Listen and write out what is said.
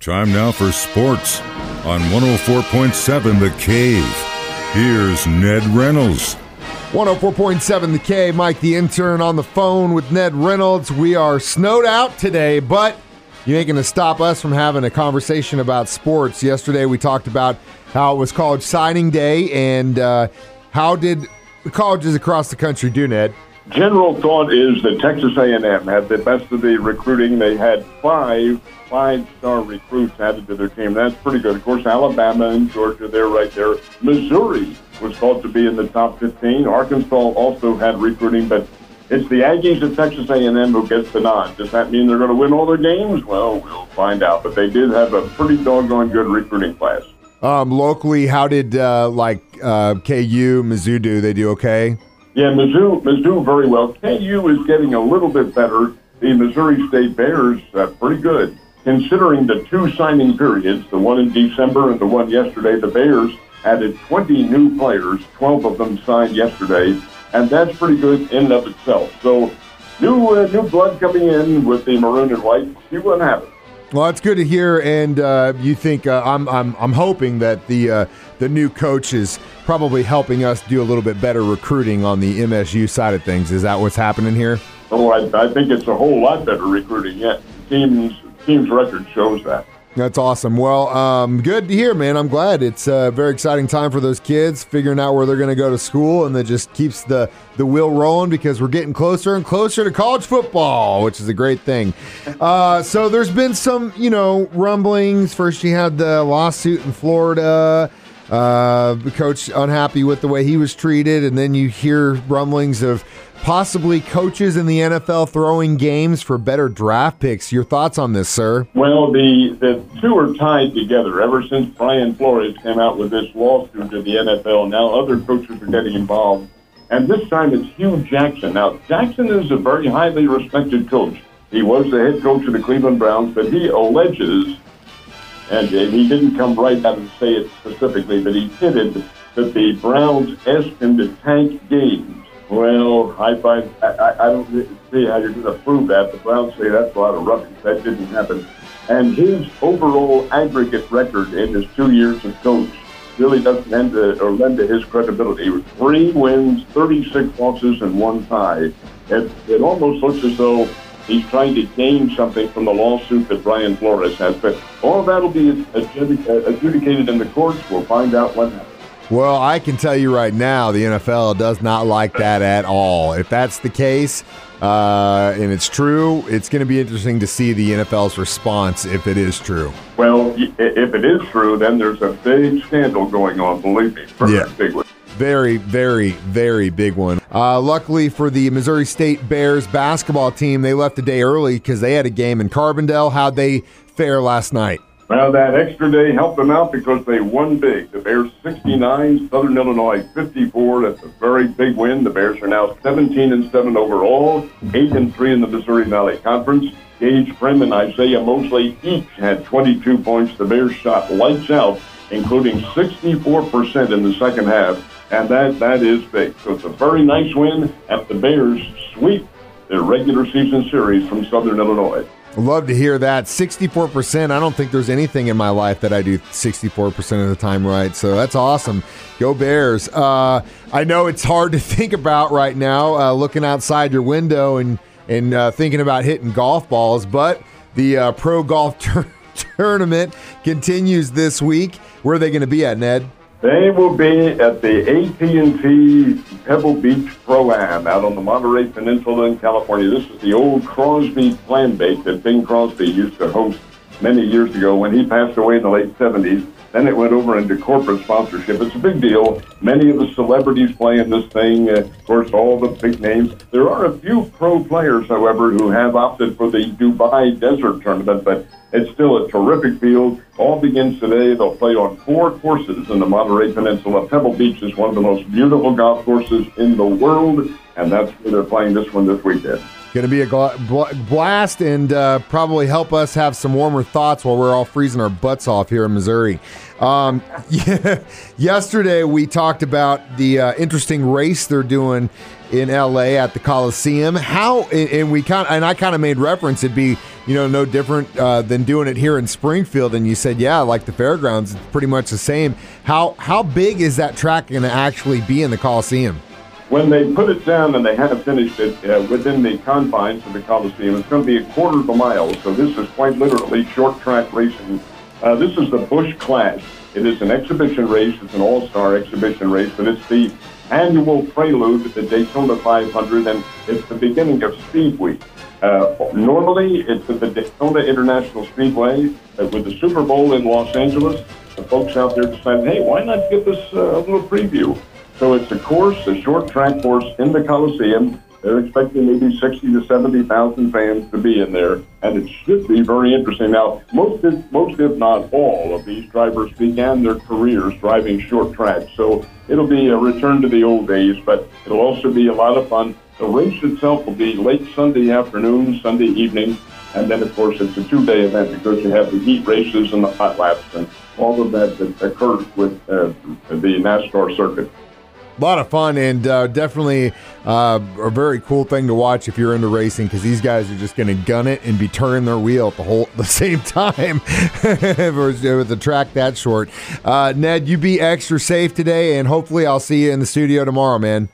Time now for sports on 104.7 The Cave. Here's Ned Reynolds. 104.7 The K, Mike the intern on the phone with Ned Reynolds. We are snowed out today, but you ain't going to stop us from having a conversation about sports. Yesterday we talked about how it was college signing day and uh, how did colleges across the country do, Ned? General thought is that Texas A&M had the best of the recruiting. They had five five-star recruits added to their team. That's pretty good. Of course, Alabama and Georgia, they're right there. Missouri was thought to be in the top 15. Arkansas also had recruiting, but it's the Aggies of Texas A&M who gets the nod. Does that mean they're going to win all their games? Well, we'll find out. But they did have a pretty doggone good recruiting class. Um, locally, how did uh, like uh, KU, Mizzou do? They do okay? Yeah, Mizzou, Mizzou very well. KU is getting a little bit better. The Missouri State Bears, uh, pretty good. Considering the two signing periods, the one in December and the one yesterday, the Bears added 20 new players. 12 of them signed yesterday, and that's pretty good in and of itself. So, new uh, new blood coming in with the maroon and white. See what happens. Well, that's good to hear. And uh, you think uh, I'm, I'm I'm hoping that the uh, the new coach is probably helping us do a little bit better recruiting on the MSU side of things. Is that what's happening here? Oh, I, I think it's a whole lot better recruiting. Yet teams team's record shows that. That's awesome. Well, um, good to hear, man. I'm glad. It's a very exciting time for those kids figuring out where they're going to go to school, and that just keeps the, the wheel rolling because we're getting closer and closer to college football, which is a great thing. Uh, so there's been some, you know, rumblings. First, you had the lawsuit in Florida. Uh, coach unhappy with the way he was treated, and then you hear rumblings of possibly coaches in the NFL throwing games for better draft picks. Your thoughts on this, sir? Well, the, the two are tied together. Ever since Brian Flores came out with this lawsuit to the NFL, now other coaches are getting involved. And this time it's Hue Jackson. Now, Jackson is a very highly respected coach. He was the head coach of the Cleveland Browns, but he alleges, and uh, he didn't come right out and say it specifically, but he hinted that the Browns asked him to tank games well, I find I, I don't see how you're going to prove that. The Browns say that's a lot of rubbish. That didn't happen. And his overall aggregate record in his two years as coach really doesn't end to, uh, or lend to his credibility. Three wins, 36 losses, and one tie. It, it almost looks as though he's trying to gain something from the lawsuit that Brian Flores has. But all that will be adjudicated in the courts. We'll find out what happens. Well, I can tell you right now, the NFL does not like that at all. If that's the case, uh, and it's true, it's going to be interesting to see the NFL's response if it is true. Well, if it is true, then there's a big scandal going on, believe me. Yeah. Very, very, very big one. Uh, luckily for the Missouri State Bears basketball team, they left a day early because they had a game in Carbondale. How'd they fare last night? Well, that extra day helped them out because they won big. The Bears 69, Southern Illinois 54. That's a very big win. The Bears are now 17 and 7 overall, 8 and 3 in the Missouri Valley Conference. Gaige Prim and Isaiah Mosley each had 22 points. The Bears shot lights out, including 64% in the second half, and that that is big. So it's a very nice win, at the Bears sweep their regular season series from Southern Illinois. Love to hear that. 64%. I don't think there's anything in my life that I do 64% of the time right. So that's awesome. Go Bears. Uh, I know it's hard to think about right now, uh, looking outside your window and, and uh, thinking about hitting golf balls, but the uh, Pro Golf Tournament continues this week. Where are they going to be at, Ned? They will be at the AT&T Pebble Beach Pro-Am out on the Monterey Peninsula in California. This is the old Crosby Clam Bake that Bing Crosby used to host many years ago when he passed away in the late 70s. Then it went over into corporate sponsorship. It's a big deal. Many of the celebrities play in this thing. Uh, of course, all the big names. There are a few pro players, however, who have opted for the Dubai Desert Tournament, but it's still a terrific field. All begins today. They'll play on four courses in the Monterey Peninsula. Pebble Beach is one of the most beautiful golf courses in the world, and that's where they're playing this one this weekend. Going to be a blast and uh, probably help us have some warmer thoughts while we're all freezing our butts off here in Missouri. Um, yeah, yesterday we talked about the uh, interesting race they're doing in LA at the Coliseum. How and we kind and I kind of made reference. It'd be you know, no different uh, than doing it here in Springfield. And you said, yeah, like the fairgrounds, it's pretty much the same. How how big is that track going to actually be in the Coliseum? When they put it down and they had finished it uh, within the confines of the Coliseum, it's going to be a quarter of a mile. So this is quite literally short track racing. Uh, this is the Busch Clash. It is an exhibition race. It's an all-star exhibition race, but it's the annual prelude to the Daytona 500, and it's the beginning of Speed Week. Uh, normally, it's at the Daytona International Speedway uh, with the Super Bowl in Los Angeles. The folks out there decided, hey, why not give this uh, a little preview? So it's a course, a short track course in the Coliseum. They're expecting maybe 60 to 70,000 fans to be in there, and it should be very interesting. Now, most, if, most if not all of these drivers began their careers driving short tracks, so it'll be a return to the old days, but it'll also be a lot of fun. The race itself will be late Sunday afternoon, Sunday evening, and then, of course, it's a two-day event because you have the heat races and the hot laps and all of that that occurs with uh, the NASCAR circuit. A lot of fun and uh, definitely uh, a very cool thing to watch if you're into racing because these guys are just going to gun it and be turning their wheel at the whole the same time with the track that short. Uh, Ned, you be extra safe today, and hopefully I'll see you in the studio tomorrow, man.